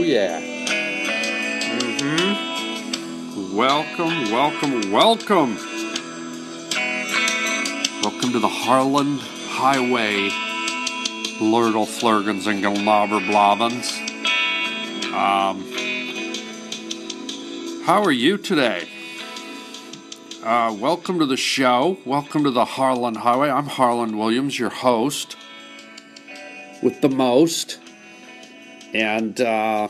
Oh, yeah. Mm-hmm. Welcome, welcome, welcome. Welcome to the Harland Highway. Lurdle Flurgans and Gilnobber Blobbins. Um, how are you today? Uh, welcome to the show. Welcome to the Harland Highway. I'm Harland Williams, your host with the most. And uh,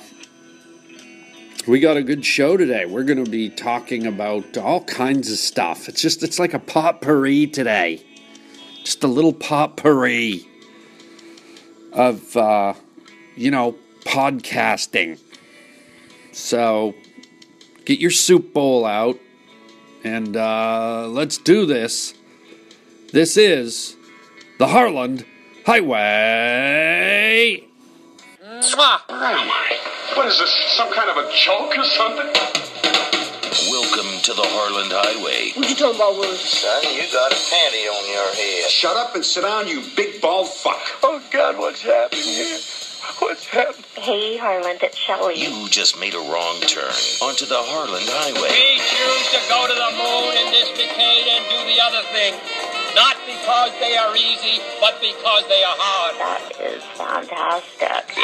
we got a good show today. We're going to be talking about all kinds of stuff. It's just, it's like a potpourri today. Just a little potpourri of, uh, you know, podcasting. So get your soup bowl out and uh, let's do this. This is the Harland Highway. What is this? Some kind of a joke or something? Welcome to the Harland Highway. What you talking about, Willie? Son, you got a panty on your head. Shut up and sit down, you big bald fuck. Oh, God, what's happening here? What's happening? Hey, Harland, it's Shelley. You just made a wrong turn onto the Harland Highway. We choose to go to the moon in this decade and do the other thing. Not because they are easy, but because they are hard. That is fantastic.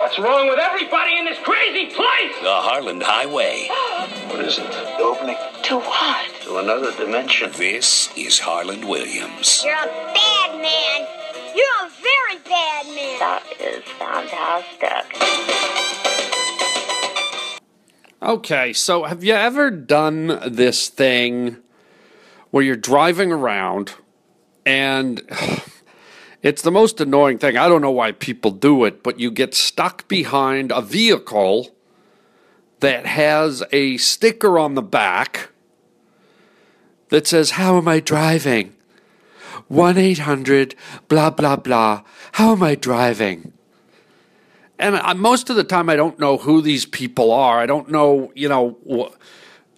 What's wrong with everybody in this crazy place? The Harland Highway. What is it? The opening To what? to another dimension. This is Harland Williams. You're a bad man. You're a very bad man. That is fantastic. Okay, so have you ever done this thing where you're driving around and it's the most annoying thing. I don't know why people do it, but you get stuck behind a vehicle that has a sticker on the back that says, How am I driving? 1 800, blah, blah, blah. How am I driving? And I, most of the time, I don't know who these people are. I don't know, you know,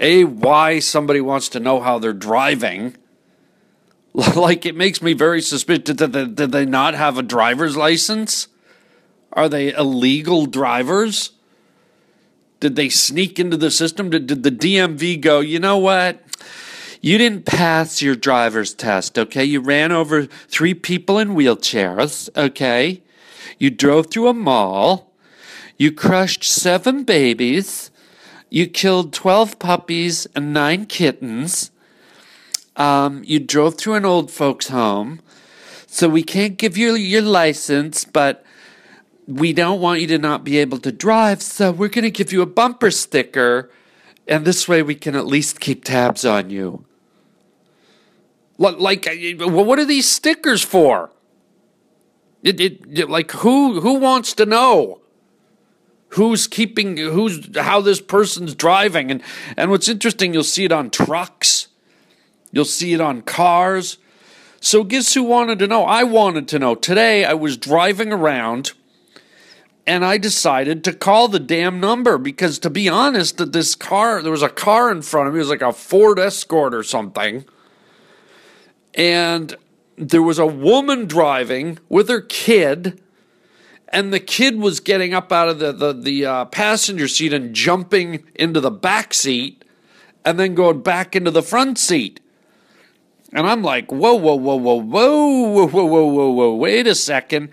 A, why somebody wants to know how they're driving. like, it makes me very suspicious. Did they, did they not have a driver's license? Are they illegal drivers? Did they sneak into the system? Did, did the DMV go, you know what? You didn't pass your driver's test, okay? You ran over three people in wheelchairs, okay? You drove through a mall. You crushed seven babies. You killed 12 puppies and nine kittens. Um, you drove through an old folks' home. So we can't give you your license, but we don't want you to not be able to drive. So we're going to give you a bumper sticker. And this way we can at least keep tabs on you. Like, what are these stickers for? It, it- like who who wants to know who's keeping who's how this person's driving. And and what's interesting you'll see it on trucks. You'll see it on cars. So guess who wanted to know? I wanted to know. Today i was driving around and i decided to call the damn number because to be honest that this car there was a car in front of me. It was like a ford escort or something. And there was a woman driving with her kid and the kid was getting up out of the, the, the uh, passenger seat and jumping into the back seat and then going back into the front seat and i'm like whoa whoa whoa whoa whoa whoa whoa whoa whoa whoa wait a second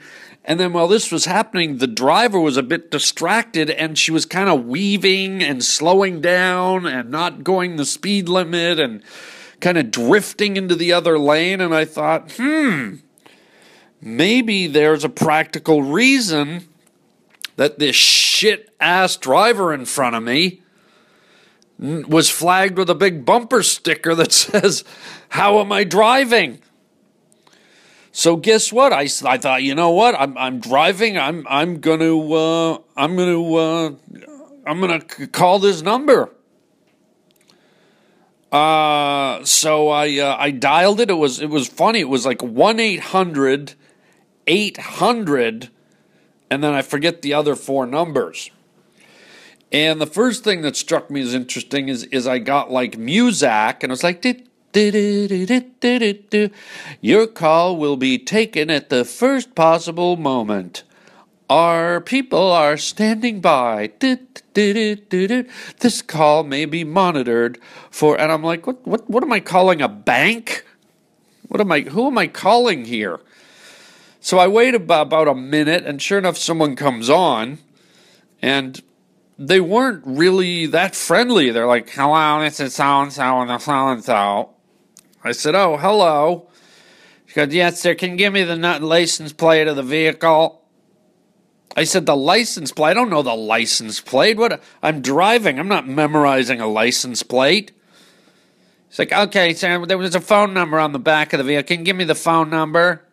and then while this was happening the driver was a bit distracted and she was kind of weaving and slowing down and not going the speed limit and kind of drifting into the other lane. And I thought, hmm, maybe there's a practical reason that this shit ass driver in front of me was flagged with a big bumper sticker that says, How am I driving? So guess what? I, I thought, you know what? I'm I'm driving. I'm I'm gonna uh, I'm gonna uh, I'm gonna c- call this number. Uh, so I uh, I dialed it. It was it was funny. It was like one 800 800 and then I forget the other four numbers. And the first thing that struck me as interesting is is I got like Muzak and it was like "Dit, dit, dit, dit, dit, dit, dit, dit. your call will be taken at the first possible moment. Our people are standing by. This call may be monitored for. And I'm like, what? What? What am I calling a bank? What am I? Who am I calling here? So I wait about, a minute, and sure enough, someone comes on, and they weren't really that friendly. They're like, "Hello, this is so and so and so and so." I said, "Oh, hello." She goes, "Yes, sir. Can you give me the license plate of the vehicle?" I said, "The license plate. I don't know the license plate. What? I'm driving. I'm not memorizing a license plate." He's like, "Okay, sir. There was a phone number on the back of the vehicle. Can you give me the phone number?"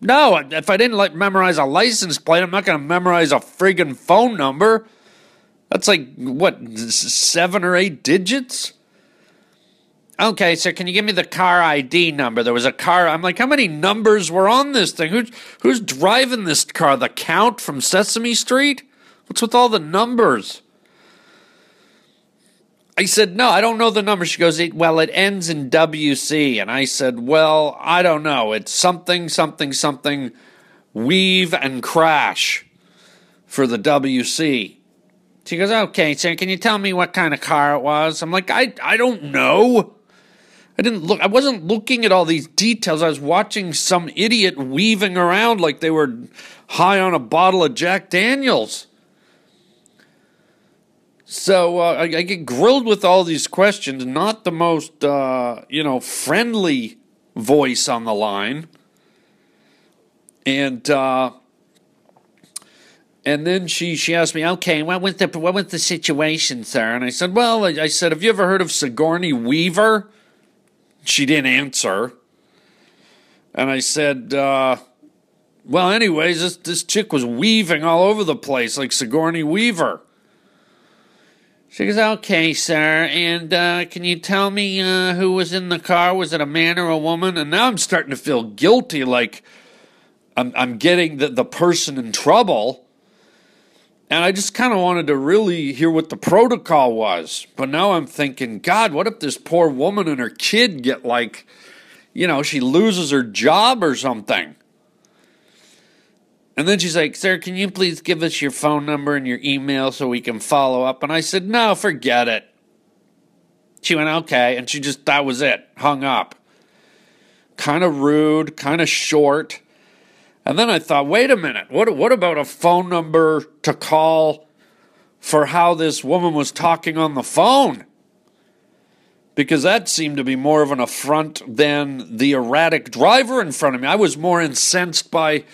No, if I didn't like memorize a license plate, I'm not going to memorize a friggin' phone number. That's like what seven or eight digits. Okay, so can you give me the car ID number? There was a car. I'm like, how many numbers were on this thing? Who's who's driving this car? The Count from Sesame Street? What's with all the numbers? I said, no, I don't know the number. She goes, well, it ends in WC. And I said, well, I don't know. It's something, something, something, weave and crash for the WC. She goes, okay, sir, can you tell me what kind of car it was? I'm like, I, I don't know. I didn't look, I wasn't looking at all these details. I was watching some idiot weaving around like they were high on a bottle of Jack Daniels. So uh, I, I, get grilled with all these questions. Not the most, uh, you know, friendly voice on the line, and uh, and then she she asked me, okay, what was the what was the situation, sir? And I said, well, I, I said, have you ever heard of Sigourney Weaver? She didn't answer, and I said. Uh, well, anyways, this this chick was weaving all over the place like Sigourney Weaver. She goes, okay, sir, and uh, can you tell me uh, who was in the car? Was it a man or a woman? And now I'm starting to feel guilty, like I'm, I'm getting the, the person in trouble. And I just kind of wanted to really hear what the protocol was. But now I'm thinking, God, what if this poor woman and her kid get like, you know, she loses her job or something? And then she's like, Sir, can you please give us your phone number and your email so we can follow up? And I said, No, forget it. She went, Okay. And she just, that was it, hung up. Kind of rude, kind of short. And then I thought, wait a minute, what, what about a phone number to call for how this woman was talking on the phone? Because that seemed to be more of an affront than the erratic driver in front of me. I was more incensed by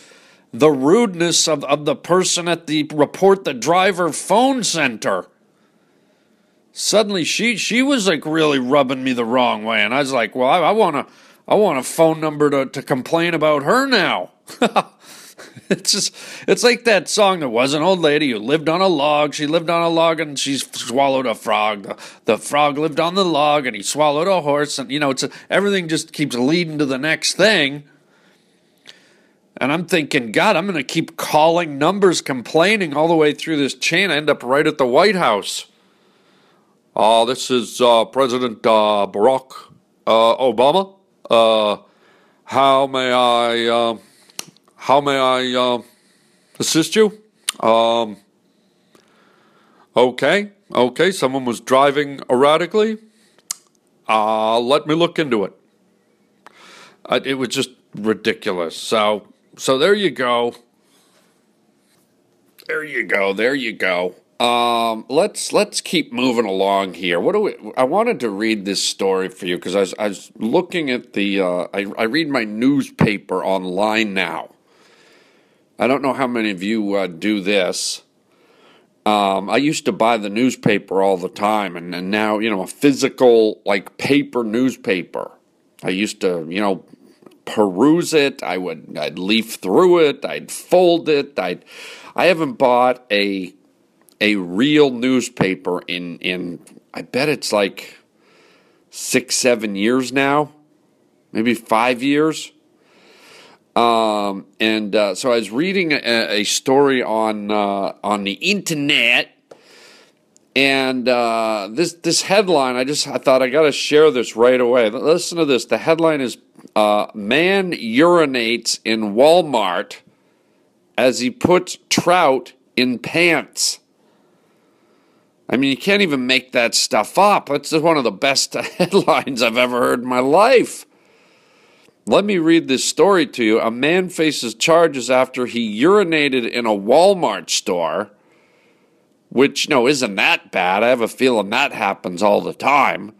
the rudeness of, of the person at the report the driver phone center. Suddenly she she was like really rubbing me the wrong way, and I was like, well, I, I want to I want a phone number to, to complain about her now. it's just it's like that song there was an old lady who lived on a log she lived on a log and she swallowed a frog the, the frog lived on the log and he swallowed a horse and you know it's a, everything just keeps leading to the next thing and I'm thinking, God, I'm going to keep calling numbers, complaining all the way through this chain. I end up right at the White House. Uh, this is uh, President uh, Barack uh, Obama. Uh, how may I uh, how may I assist you? Um, okay, okay. Someone was driving erratically. let me look into it. it was just ridiculous. So so there you go. There you go. There you go. Um, let's let's keep moving along here. What do we? I wanted to read this story for you because I was, I was looking at the. Uh, I I read my newspaper online now. I don't know how many of you uh, do this. Um, I used to buy the newspaper all the time, and, and now you know a physical like paper newspaper. I used to you know peruse it. I would I'd leaf through it. I'd fold it. I'd I haven't bought a a real newspaper in in I bet it's like six seven years now, maybe five years. Um, and uh, so I was reading a, a story on uh, on the internet, and uh, this this headline I just I thought I got to share this right away. Listen to this. The headline is uh, man urinates in Walmart as he puts trout in pants. I mean, you can't even make that stuff up. That's one of the best headlines I've ever heard in my life. Let me read this story to you. A man faces charges after he urinated in a Walmart store, which, no, isn't that bad. I have a feeling that happens all the time.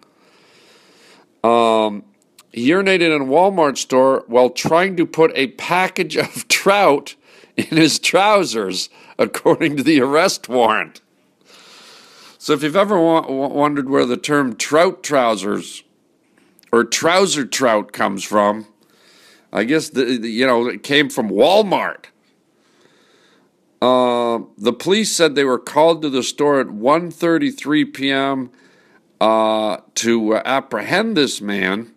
Um, he urinated in a Walmart store while trying to put a package of trout in his trousers, according to the arrest warrant. So, if you've ever wa- wondered where the term trout trousers or trouser trout comes from, I guess the, the you know it came from Walmart. The police said they were called to the store at 1.33 p.m. Uh, to uh, apprehend this man.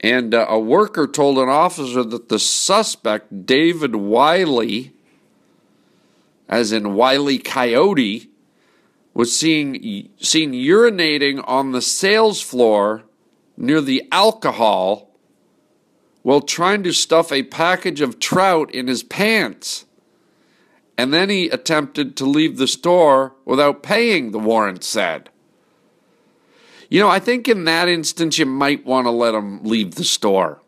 And uh, a worker told an officer that the suspect, David Wiley, as in Wiley Coyote, was seen, seen urinating on the sales floor near the alcohol while trying to stuff a package of trout in his pants. And then he attempted to leave the store without paying, the warrant said. You know, I think in that instance, you might want to let him leave the store.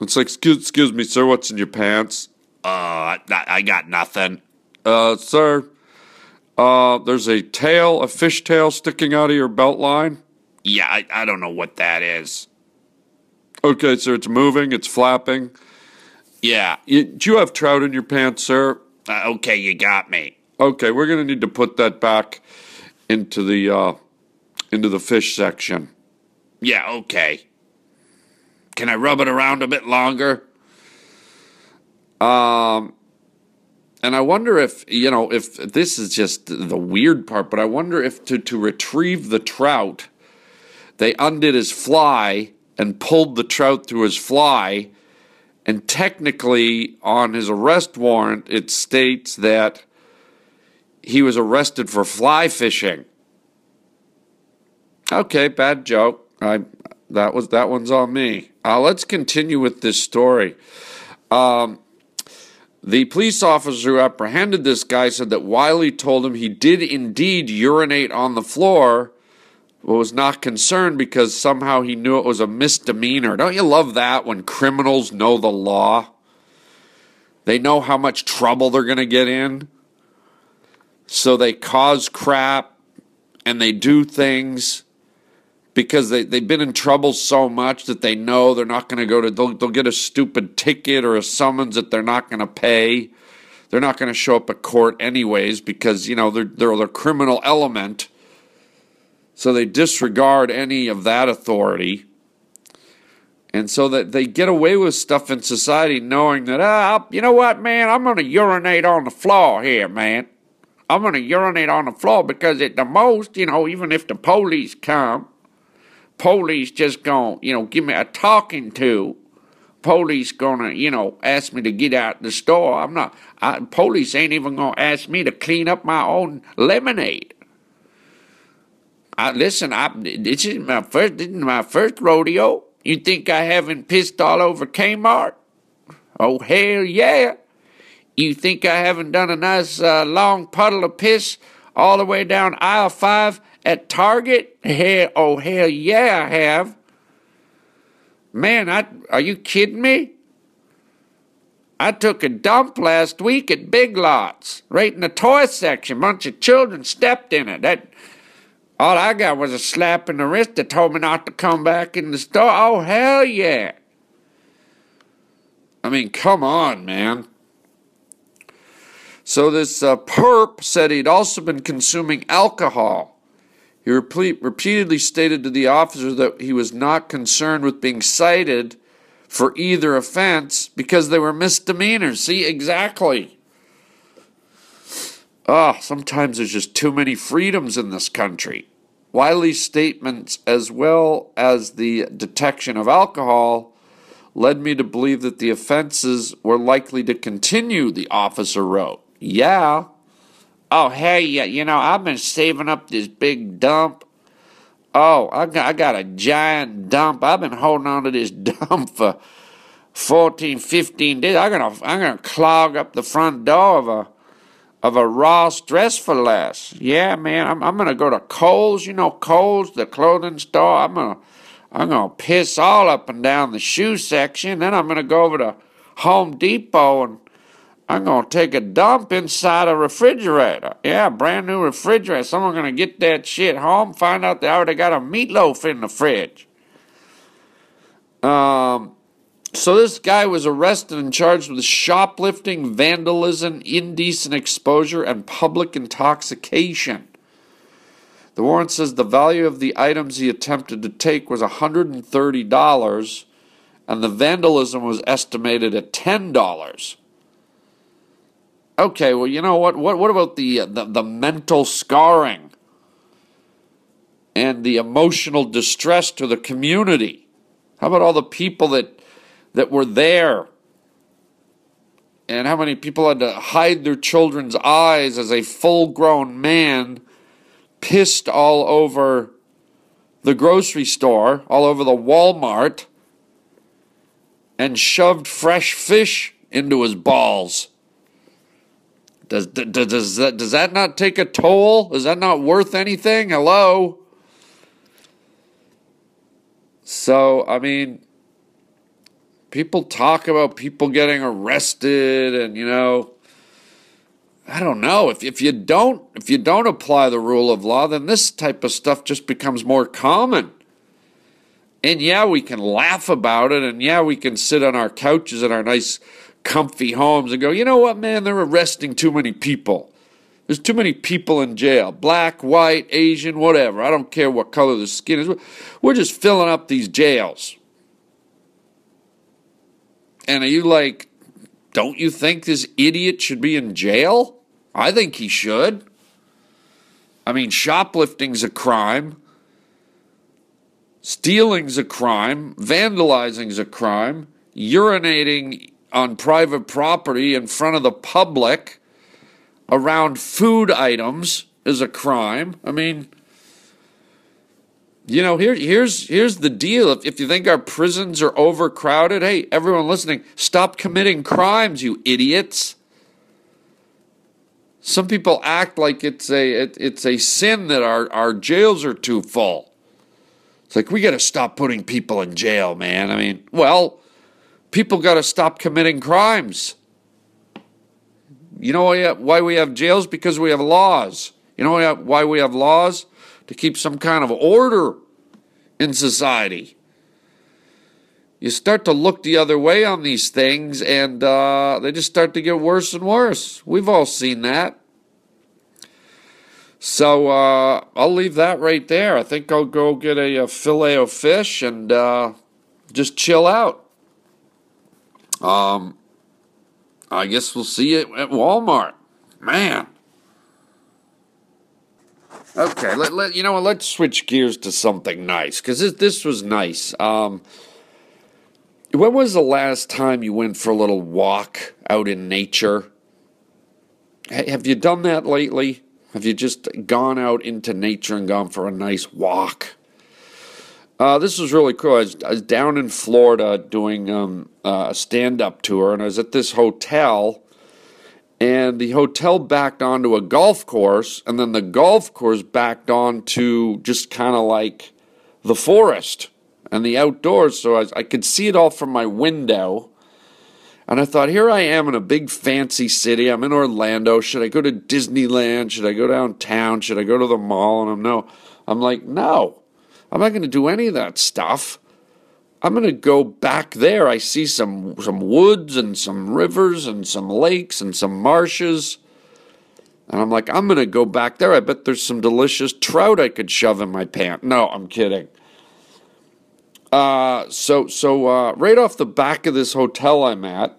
It's like, excuse, excuse me, sir, what's in your pants? Uh, I, got nothing. Uh, sir, uh, there's a tail, a fish tail sticking out of your belt line. Yeah, I, I don't know what that is. Okay, sir, it's moving, it's flapping. Yeah. You, do you have trout in your pants, sir? Uh, okay, you got me. Okay, we're going to need to put that back into the uh, into the fish section. Yeah, okay. Can I rub it around a bit longer? Um, and I wonder if, you know, if this is just the weird part, but I wonder if to, to retrieve the trout, they undid his fly and pulled the trout through his fly. And technically, on his arrest warrant, it states that he was arrested for fly fishing. Okay, bad joke. I that was that one's on me. Uh, let's continue with this story. Um, the police officer who apprehended this guy said that Wiley told him he did indeed urinate on the floor, was not concerned because somehow he knew it was a misdemeanor. Don't you love that when criminals know the law? They know how much trouble they're going to get in. So they cause crap and they do things because they, they've been in trouble so much that they know they're not going to go to, they'll, they'll get a stupid ticket or a summons that they're not going to pay. They're not going to show up at court anyways because, you know, they're, they're the criminal element. So they disregard any of that authority. And so that they get away with stuff in society knowing that, ah, you know what, man, I'm going to urinate on the floor here, man. I'm going to urinate on the floor because at the most, you know, even if the police come, police just gonna, you know, give me a talking to. Police gonna, you know, ask me to get out the store. I'm not. I, police ain't even gonna ask me to clean up my own lemonade. I listen. I this is my first. This is my first rodeo. You think I haven't pissed all over Kmart? Oh hell yeah! You think I haven't done a nice uh, long puddle of piss all the way down aisle five at Target? Hell, oh hell yeah, I have. Man, I are you kidding me? I took a dump last week at Big Lots, right in the toy section. Bunch of children stepped in it. That all I got was a slap in the wrist that told me not to come back in the store. Oh hell yeah! I mean, come on, man. So this uh, perp said he'd also been consuming alcohol. He repeat, repeatedly stated to the officer that he was not concerned with being cited for either offense because they were misdemeanors. See, exactly. Ah, oh, sometimes there's just too many freedoms in this country. Wiley's statements, as well as the detection of alcohol, led me to believe that the offenses were likely to continue, the officer wrote. Yeah. Oh, hey, yeah. you know, I've been saving up this big dump. Oh, I got, I got a giant dump. I've been holding on to this dump for, 14, 15 days. I'm gonna I'm gonna clog up the front door of a of a Ross dress for less. Yeah, man, I'm I'm gonna go to Kohl's, you know Kohl's, the clothing store. I'm gonna I'm gonna piss all up and down the shoe section. Then I'm gonna go over to Home Depot and I'm gonna take a dump inside a refrigerator. Yeah, brand new refrigerator. Someone gonna get that shit home, find out they already got a meatloaf in the fridge. Um so this guy was arrested and charged with shoplifting, vandalism, indecent exposure, and public intoxication. The warrant says the value of the items he attempted to take was $130, and the vandalism was estimated at $10. Okay, well, you know what? What, what about the, uh, the, the mental scarring and the emotional distress to the community? How about all the people that that were there and how many people had to hide their children's eyes as a full grown man pissed all over the grocery store, all over the Walmart, and shoved fresh fish into his balls. Does, does, does, that, does that not take a toll? Is that not worth anything? Hello? So, I mean, people talk about people getting arrested and you know I don't know if if you don't if you don't apply the rule of law then this type of stuff just becomes more common. And yeah, we can laugh about it and yeah, we can sit on our couches in our nice comfy homes and go, "You know what, man? They're arresting too many people." There's too many people in jail. Black, white, Asian, whatever. I don't care what color the skin is. We're just filling up these jails. And are you like, don't you think this idiot should be in jail? I think he should. I mean, shoplifting's a crime. Stealing's a crime. Vandalizing's a crime. Urinating on private property in front of the public around food items is a crime. I mean, you know, here, here's here's the deal. If, if you think our prisons are overcrowded, hey, everyone listening, stop committing crimes, you idiots. Some people act like it's a it, it's a sin that our, our jails are too full. It's like we got to stop putting people in jail, man. I mean, well, people got to stop committing crimes. You know why, why we have jails? Because we have laws. You know why we have laws? To keep some kind of order in society. You start to look the other way on these things, and uh, they just start to get worse and worse. We've all seen that. So uh, I'll leave that right there. I think I'll go get a, a fillet of fish and uh, just chill out. Um, I guess we'll see you at Walmart. Man. Okay, let, let you know what. Let's switch gears to something nice because this this was nice. Um, when was the last time you went for a little walk out in nature? H- have you done that lately? Have you just gone out into nature and gone for a nice walk? Uh, this was really cool. I was, I was down in Florida doing um, uh, a stand up tour, and I was at this hotel and the hotel backed onto a golf course, and then the golf course backed onto just kind of like the forest and the outdoors. So I, I, could see it all from my window. And I thought, here I am in a big fancy city. I'm in Orlando. Should I go to Disneyland? Should I go downtown? Should I go to the mall? And I'm no. I'm like, no, I'm not going to do any of that stuff. I'm going to go back there. I see some some woods and some rivers and some lakes and some marshes. And I'm like, I'm going to go back there. I bet there's some delicious trout I could shove in my pant. No, I'm kidding. Uh, so so uh, right off the back of this hotel I'm at,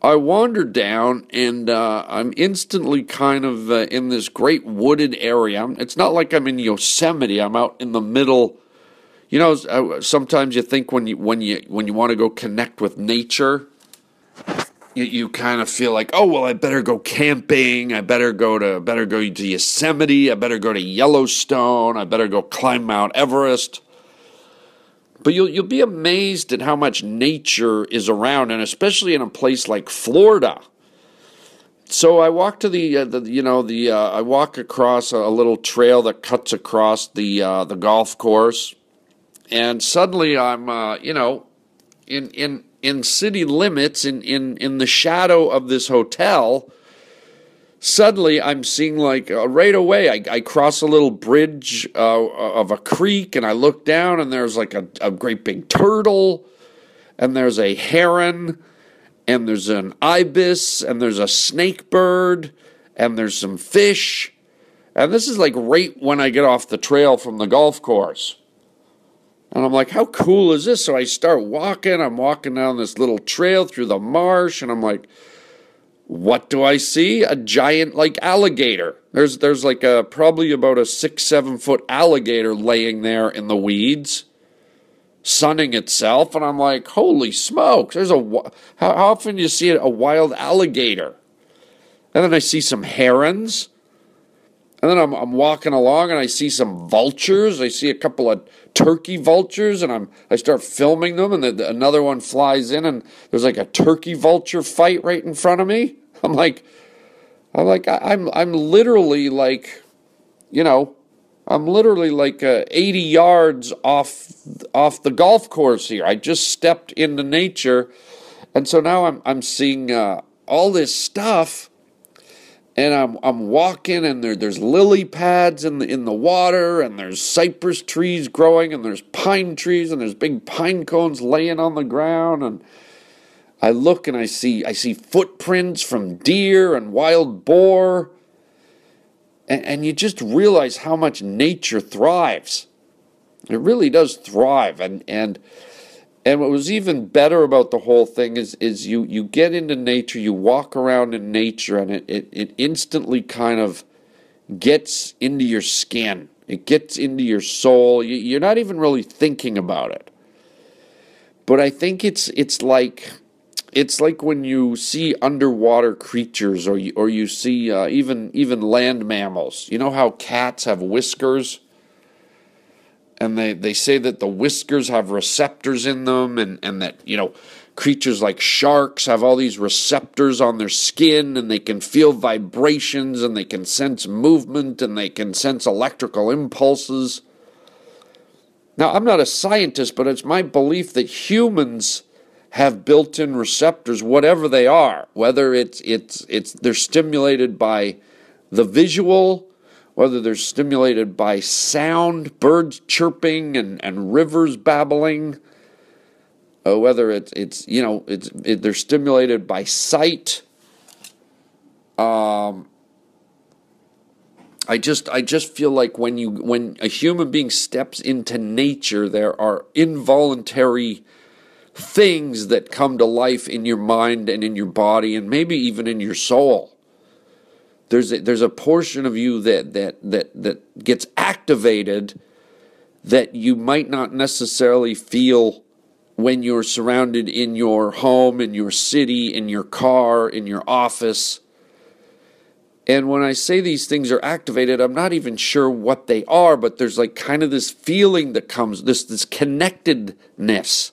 I wander down and uh, I'm instantly kind of uh, in this great wooded area. It's not like I'm in Yosemite. I'm out in the middle you know, uh, sometimes you think when you when you when you want to go connect with nature, you, you kind of feel like, oh well, I better go camping. I better go to better go to Yosemite. I better go to Yellowstone. I better go climb Mount Everest. But you'll you'll be amazed at how much nature is around, and especially in a place like Florida. So I walk to the, uh, the you know the uh, I walk across a, a little trail that cuts across the uh, the golf course, and suddenly I'm uh, you know in in in city limits in in in the shadow of this hotel suddenly I'm seeing like uh, right away I, I cross a little bridge uh, of a creek and I look down and there's like a, a great big turtle and there's a heron and there's an ibis and there's a snake bird and there's some fish and this is like right when I get off the trail from the golf course. And I'm like, how cool is this? So I start walking. I'm walking down this little trail through the marsh, and I'm like, what do I see? A giant like alligator. There's there's like a probably about a six seven foot alligator laying there in the weeds, sunning itself, and I'm like, holy smokes! There's a how, how often do you see a wild alligator? And then I see some herons. And then I'm, I'm walking along and I see some vultures. I see a couple of turkey vultures and I'm I start filming them and then another one flies in and there's like a turkey vulture fight right in front of me. I'm like I'm like I'm I'm literally like you know I'm literally like uh, 80 yards off off the golf course here. I just stepped into nature and so now I'm I'm seeing uh, all this stuff and I'm I'm walking and there there's lily pads in the in the water and there's cypress trees growing and there's pine trees and there's big pine cones laying on the ground and I look and I see I see footprints from deer and wild boar and, and you just realize how much nature thrives. It really does thrive and and and what was even better about the whole thing is is you you get into nature, you walk around in nature, and it, it, it instantly kind of gets into your skin. It gets into your soul. You, you're not even really thinking about it. But I think it's it's like it's like when you see underwater creatures, or you, or you see uh, even even land mammals. You know how cats have whiskers and they, they say that the whiskers have receptors in them and, and that you know creatures like sharks have all these receptors on their skin and they can feel vibrations and they can sense movement and they can sense electrical impulses. Now i'm not a scientist but it's my belief that humans have built-in receptors whatever they are whether it's it's it's they're stimulated by the visual whether they're stimulated by sound, birds chirping and, and rivers babbling, uh, whether it's, it's you know it's it, they're stimulated by sight. Um, I just I just feel like when you when a human being steps into nature, there are involuntary things that come to life in your mind and in your body and maybe even in your soul there's a, there's a portion of you that that that that gets activated that you might not necessarily feel when you're surrounded in your home, in your city, in your car, in your office. And when I say these things are activated, I'm not even sure what they are, but there's like kind of this feeling that comes, this this connectedness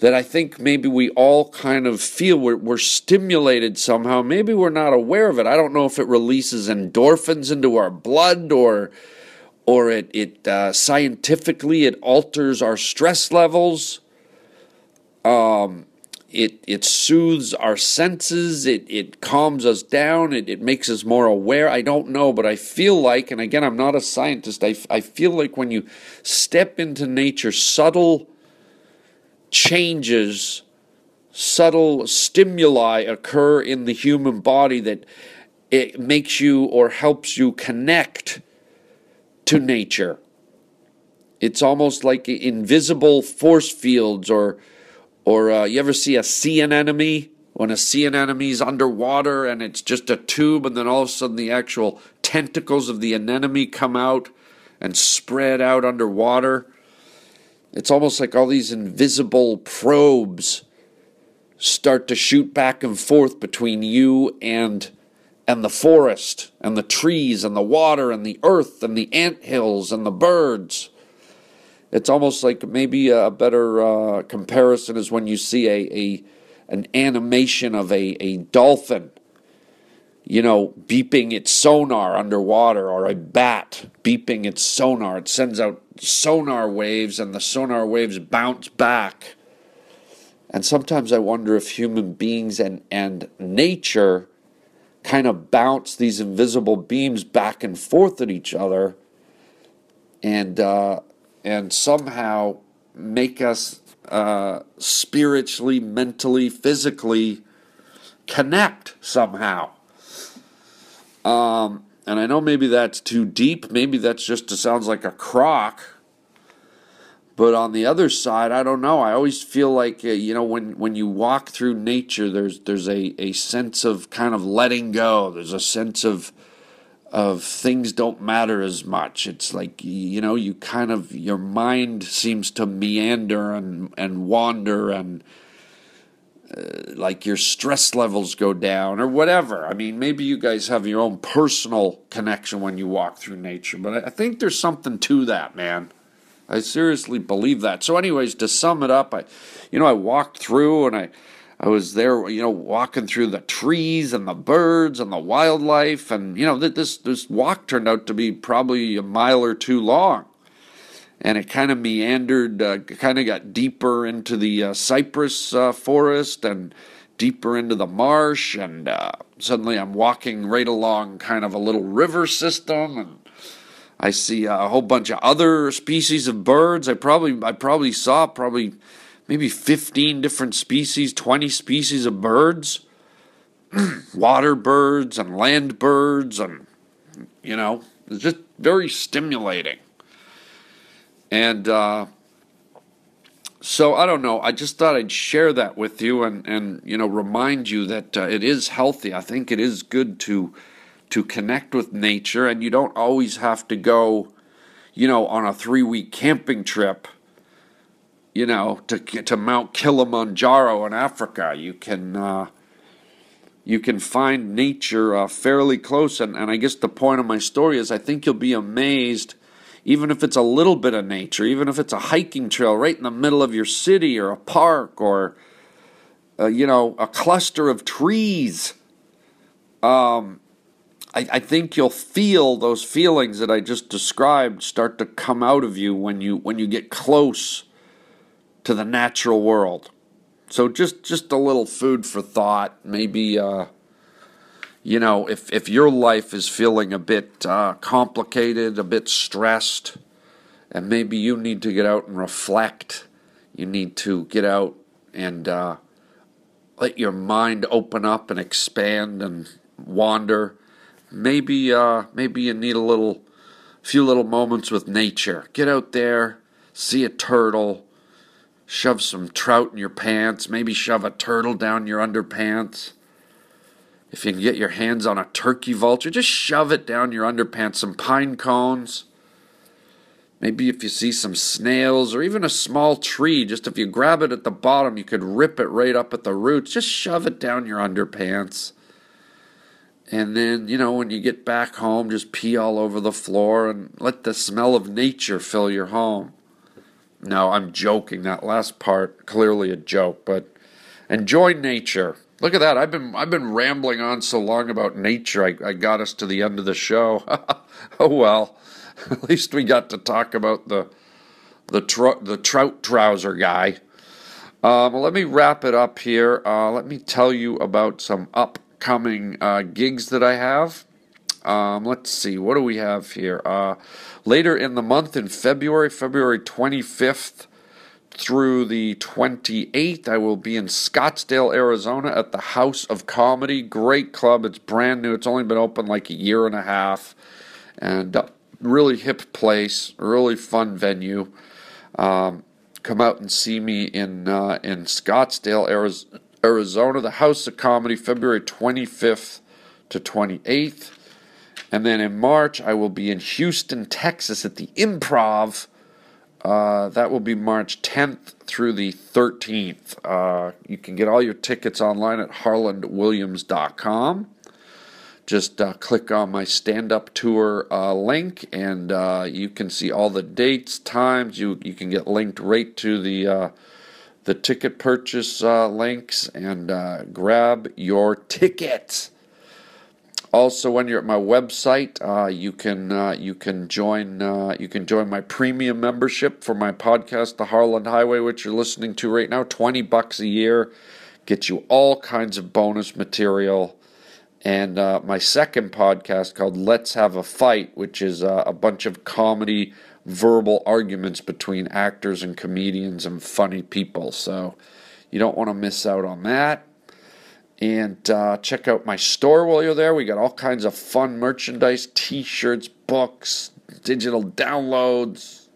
that I think maybe we all kind of feel we're, we're, stimulated somehow. Maybe we're not aware of it. I don't know if it releases endorphins into our blood or or it it uh, scientifically it alters our stress levels. Um, it it soothes our senses. It it calms us down. It it makes us more aware. I don't know, but I feel like, and again, I'm not a scientist. I I feel like when you step into nature, subtle changes, subtle stimuli occur in the human body that it makes you or helps you connect to nature. It's almost like invisible force fields, or or uh, you ever see a sea anemone? When a sea anemone is underwater and it's just a tube, and then all of a sudden the actual tentacles of the anemone come out and spread out underwater. It's almost like all these invisible probes start to shoot back and forth between you and and the forest and the trees and the water and the earth and the ant hills and the birds. It's almost like maybe a better uh, comparison is when you see a, a an animation of a, a dolphin, you know, beeping its sonar underwater, or a bat beeping its sonar. It sends out sonar waves, and the sonar waves bounce back. And sometimes I wonder if human beings and, and nature kind of bounce these invisible beams back and forth at each other and uh, and somehow make us uh, spiritually, mentally, physically connect somehow. Um, and I know maybe that's too deep. Maybe that's just sounds like a crock. But on the other side, I don't know. I always feel like uh, you know when when you walk through nature, there's there's a, a sense of kind of letting go. There's a sense of of things don't matter as much. It's like you know, you kind of your mind seems to meander and and wander and uh, like your stress levels go down or whatever. I mean, maybe you guys have your own personal connection when you walk through nature, but I think there's something to that, man. I seriously believe that. So, anyways, to sum it up, I, you know, I walked through and I I was there, you know, walking through the trees and the birds and the wildlife, and you know, this this walk turned out to be probably a mile or two long, and it kind of meandered, uh, kind of got deeper into the uh, cypress uh, forest and deeper into the marsh, and uh, suddenly I'm walking right along kind of a little river system, and I see a whole bunch of other species of birds. I probably I probably saw probably maybe 15 different species, 20 species of birds, water birds and land birds, and, you know, it's just very stimulating. And uh, so I don't know. I just thought I'd share that with you and, and you know, remind you that uh, it is healthy. I think it is good to to connect with nature, and you don't always have to go, you know, on a three week camping trip you know, to to Mount Kilimanjaro in Africa. You can uh, you can find nature uh, fairly close, and, and I guess the point of my story is I think you'll be amazed, even if it's a little bit of nature, even if it's a hiking trail right in the middle of your city or a park or uh, you know a cluster of trees. Um, I, I think you'll feel those feelings that I just described start to come out of you when you when you get close to the natural world. So just just a little food for thought. Maybe uh, you know if if your life is feeling a bit uh, complicated, a bit stressed, and maybe you need to get out and reflect. You need to get out and uh, let your mind open up and expand and wander. Maybe uh, maybe you need a little few little moments with nature. Get out there, see a turtle shove some trout in your pants, maybe shove a turtle down your underpants. If you can get your hands on a turkey vulture, just shove it down your underpants, some pine cones. Maybe if you see some snails or even a small tree, just if you grab it at the bottom, you could rip it right up at the roots. Just shove it down your underpants. And then, you know, when you get back home, just pee all over the floor and let the smell of nature fill your home. No, I'm joking. That last part clearly a joke, but enjoy nature. Look at that. I've been I've been rambling on so long about nature. I, I got us to the end of the show. oh well. At least we got to talk about the the tr- the trout trouser guy. Um, let me wrap it up here. Uh, let me tell you about some upcoming uh, gigs that I have. Um, let's see, what do we have here? Uh, later in the month, in February, February 25th through the 28th, I will be in Scottsdale, Arizona at the House of Comedy. Great club. It's brand new. It's only been open like a year and a half. And uh, really hip place, really fun venue. Um, come out and see me in uh, in Scottsdale, Arizona. The House of Comedy, February 25th to 28th. And then in March, I will be in Houston, Texas at the Improv. Uh, that will be March 10th through the 13th. Uh, you can get all your tickets online at harlandwilliams.com. just uh, click on my stand up tour uh, link and uh, you can see all the dates, times. You, you can get linked right to the, the ticket purchase links and grab your ticket. Also, when you're at my website, uh, you can uh, you can join uh, you can join my premium membership for my podcast, The Harland Highway, which you're listening to right now. Twenty bucks a year gets you all kinds of bonus material, and uh, my second podcast called Let's Have a Fight, which is uh, a bunch of comedy verbal arguments between actors and comedians and funny people. So you don't want to miss out on that. And uh, check out my store while you're there. We got all kinds of fun merchandise t shirts, books, digital downloads,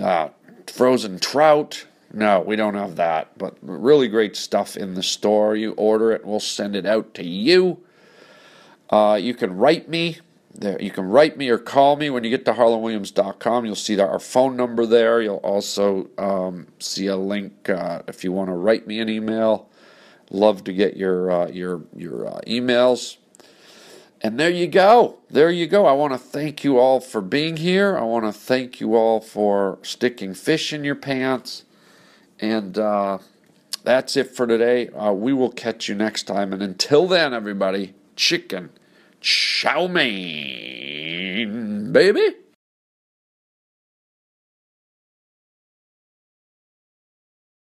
uh, frozen trout. No, we don't have that, but really great stuff in the store. You order it, we'll send it out to you. Uh, you can write me. There, you can write me or call me when you get to harlandwilliams.com. You'll see our phone number there. You'll also um, see a link uh, if you want to write me an email. Love to get your uh, your your uh, emails. And there you go. There you go. I want to thank you all for being here. I want to thank you all for sticking fish in your pants. And uh, that's it for today. Uh, we will catch you next time. And until then, everybody, chicken chow mein, baby.